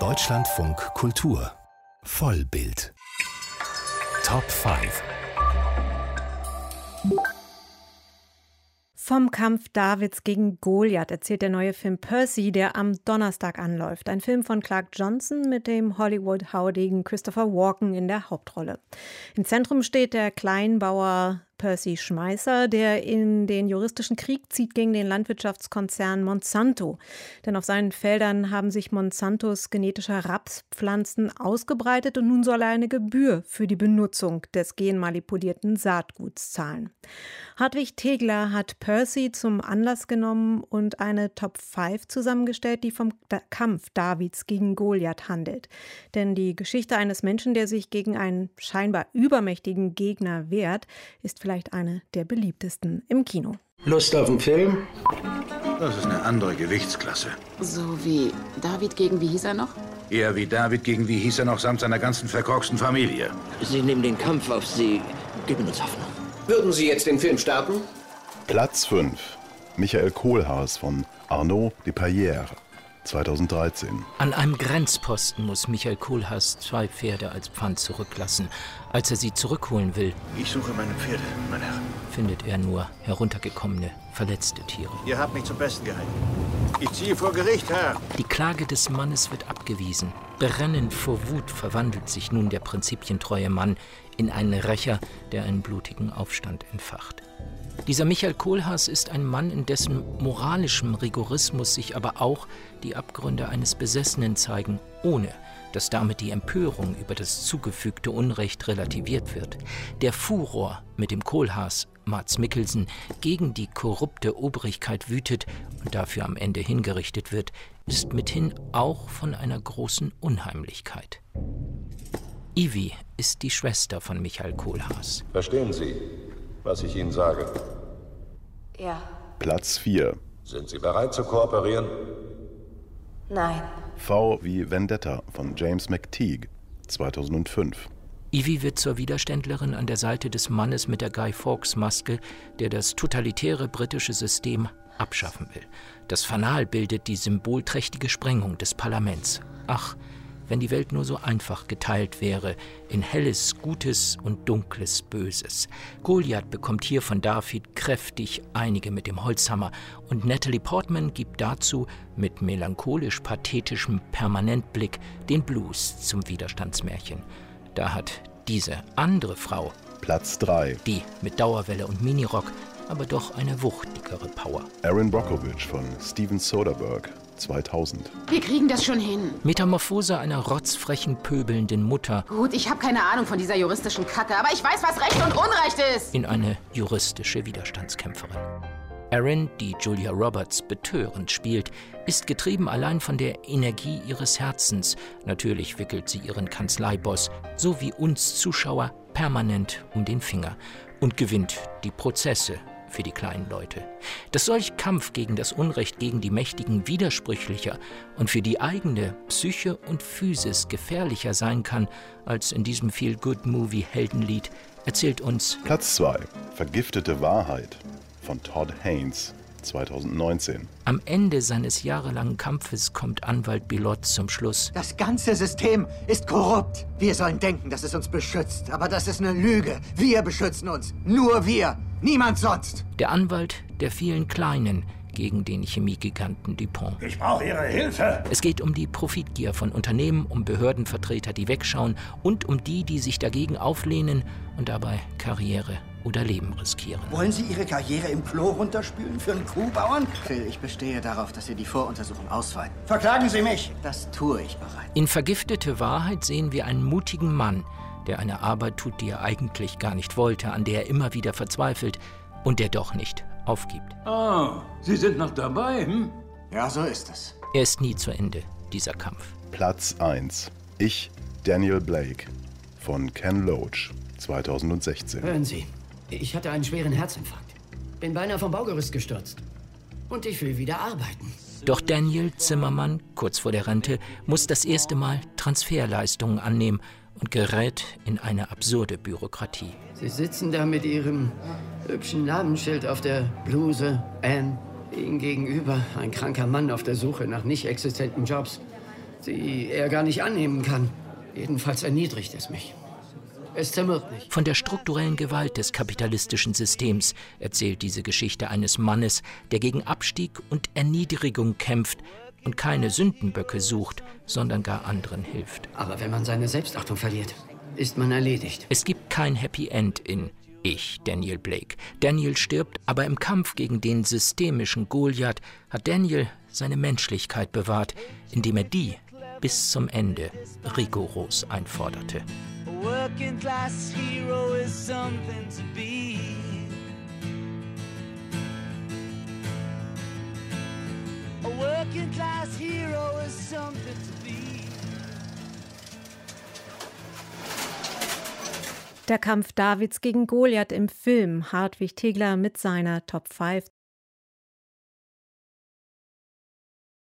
Deutschlandfunk Kultur Vollbild Top 5 Vom Kampf Davids gegen Goliath erzählt der neue Film Percy, der am Donnerstag anläuft. Ein Film von Clark Johnson mit dem Hollywood-Haudegen Christopher Walken in der Hauptrolle. Im Zentrum steht der Kleinbauer Percy Schmeißer, der in den juristischen Krieg zieht gegen den Landwirtschaftskonzern Monsanto. Denn auf seinen Feldern haben sich Monsantos genetische Rapspflanzen ausgebreitet und nun soll er eine Gebühr für die Benutzung des genmanipulierten Saatguts zahlen. Hartwig Tegler hat Percy zum Anlass genommen und eine Top 5 zusammengestellt, die vom Kampf Davids gegen Goliath handelt. Denn die Geschichte eines Menschen, der sich gegen einen scheinbar übermächtigen Gegner wehrt, ist vielleicht eine der beliebtesten im Kino. Lust auf einen Film? Das ist eine andere Gewichtsklasse. So wie David gegen, wie hieß er noch? Eher wie David gegen, wie hieß er noch, samt seiner ganzen verkorksten Familie. Sie nehmen den Kampf auf Sie. Geben uns Hoffnung. Würden Sie jetzt den Film starten? Platz 5. Michael Kohlhaas von Arnaud Depaillère. 2013. An einem Grenzposten muss Michael Kohlhaas zwei Pferde als Pfand zurücklassen. Als er sie zurückholen will, Ich suche meine Pferde, mein Herr. findet er nur heruntergekommene, verletzte Tiere. Ihr habt mich zum Besten gehalten. Ich ziehe vor Gericht, Herr. Die Klage des Mannes wird abgewiesen. Brennend vor Wut verwandelt sich nun der prinzipientreue Mann in einen Rächer, der einen blutigen Aufstand entfacht. Dieser Michael Kohlhaas ist ein Mann, in dessen moralischem Rigorismus sich aber auch die Abgründe eines Besessenen zeigen, ohne dass damit die Empörung über das zugefügte Unrecht relativiert wird. Der Furor, mit dem Kohlhaas, Mats Mikkelsen, gegen die korrupte Obrigkeit wütet und dafür am Ende hingerichtet wird, ist mithin auch von einer großen Unheimlichkeit. Ivi ist die Schwester von Michael Kohlhaas. Verstehen Sie, was ich Ihnen sage? Ja. Platz 4. Sind Sie bereit zu kooperieren? Nein. V wie Vendetta von James McTeague. 2005. Ivy wird zur Widerständlerin an der Seite des Mannes mit der Guy Fawkes Maske, der das totalitäre britische System abschaffen will. Das Fanal bildet die symbolträchtige Sprengung des Parlaments. Ach, wenn die Welt nur so einfach geteilt wäre in helles Gutes und dunkles Böses. Goliath bekommt hier von David kräftig einige mit dem Holzhammer und Natalie Portman gibt dazu mit melancholisch-pathetischem Permanentblick den Blues zum Widerstandsmärchen. Da hat diese andere Frau, Platz 3. die mit Dauerwelle und Minirock, aber doch eine wuchtigere Power. Aaron Brockovich von Steven Soderbergh. 2000. Wir kriegen das schon hin. Metamorphose einer rotzfrechen, pöbelnden Mutter Gut, ich habe keine Ahnung von dieser juristischen Kacke, aber ich weiß, was Recht und Unrecht ist. in eine juristische Widerstandskämpferin. Erin, die Julia Roberts betörend spielt, ist getrieben allein von der Energie ihres Herzens. Natürlich wickelt sie ihren Kanzleiboss, so wie uns Zuschauer, permanent um den Finger und gewinnt die Prozesse für die kleinen Leute. Dass solch Kampf gegen das Unrecht gegen die Mächtigen widersprüchlicher und für die eigene Psyche und Physis gefährlicher sein kann als in diesem Feel-Good-Movie Heldenlied, erzählt uns Platz 2. Vergiftete Wahrheit von Todd Haynes. 2019. Am Ende seines jahrelangen Kampfes kommt Anwalt Bilott zum Schluss. Das ganze System ist korrupt. Wir sollen denken, dass es uns beschützt, aber das ist eine Lüge. Wir beschützen uns. Nur wir. Niemand sonst. Der Anwalt der vielen Kleinen gegen den Chemiegiganten Dupont. Ich brauche Ihre Hilfe. Es geht um die Profitgier von Unternehmen, um Behördenvertreter, die wegschauen und um die, die sich dagegen auflehnen und dabei Karriere oder Leben riskieren. Wollen Sie Ihre Karriere im Klo runterspülen für einen Kuhbauern? Phil, ich bestehe darauf, dass Sie die Voruntersuchung ausweiten. Verklagen Sie mich. Das tue ich bereits. In Vergiftete Wahrheit sehen wir einen mutigen Mann, der eine Arbeit tut, die er eigentlich gar nicht wollte, an der er immer wieder verzweifelt und der doch nicht aufgibt. Ah, Sie sind noch dabei, hm? Ja, so ist es. Er ist nie zu Ende, dieser Kampf. Platz 1. Ich, Daniel Blake von Ken Loach. 2016. Hören Sie, ich hatte einen schweren Herzinfarkt. Bin beinahe vom Baugerüst gestürzt. Und ich will wieder arbeiten. Doch Daniel Zimmermann, kurz vor der Rente, muss das erste Mal Transferleistungen annehmen und gerät in eine absurde Bürokratie. Sie sitzen da mit Ihrem hübschen Namensschild auf der Bluse. Anne. Ihnen gegenüber ein kranker Mann auf der Suche nach nicht existenten Jobs, die er gar nicht annehmen kann. Jedenfalls erniedrigt es mich. Es zermürbt mich. Von der strukturellen Gewalt des kapitalistischen Systems erzählt diese Geschichte eines Mannes, der gegen Abstieg und Erniedrigung kämpft und keine Sündenböcke sucht, sondern gar anderen hilft. Aber wenn man seine Selbstachtung verliert, ist man erledigt. Es gibt kein Happy End in Ich, Daniel Blake. Daniel stirbt, aber im Kampf gegen den systemischen Goliath hat Daniel seine Menschlichkeit bewahrt, indem er die bis zum Ende rigoros einforderte. working class hero is something to be. Working class hero is something to be. Der Kampf Davids gegen Goliath im Film Hartwig Tegler mit seiner Top 5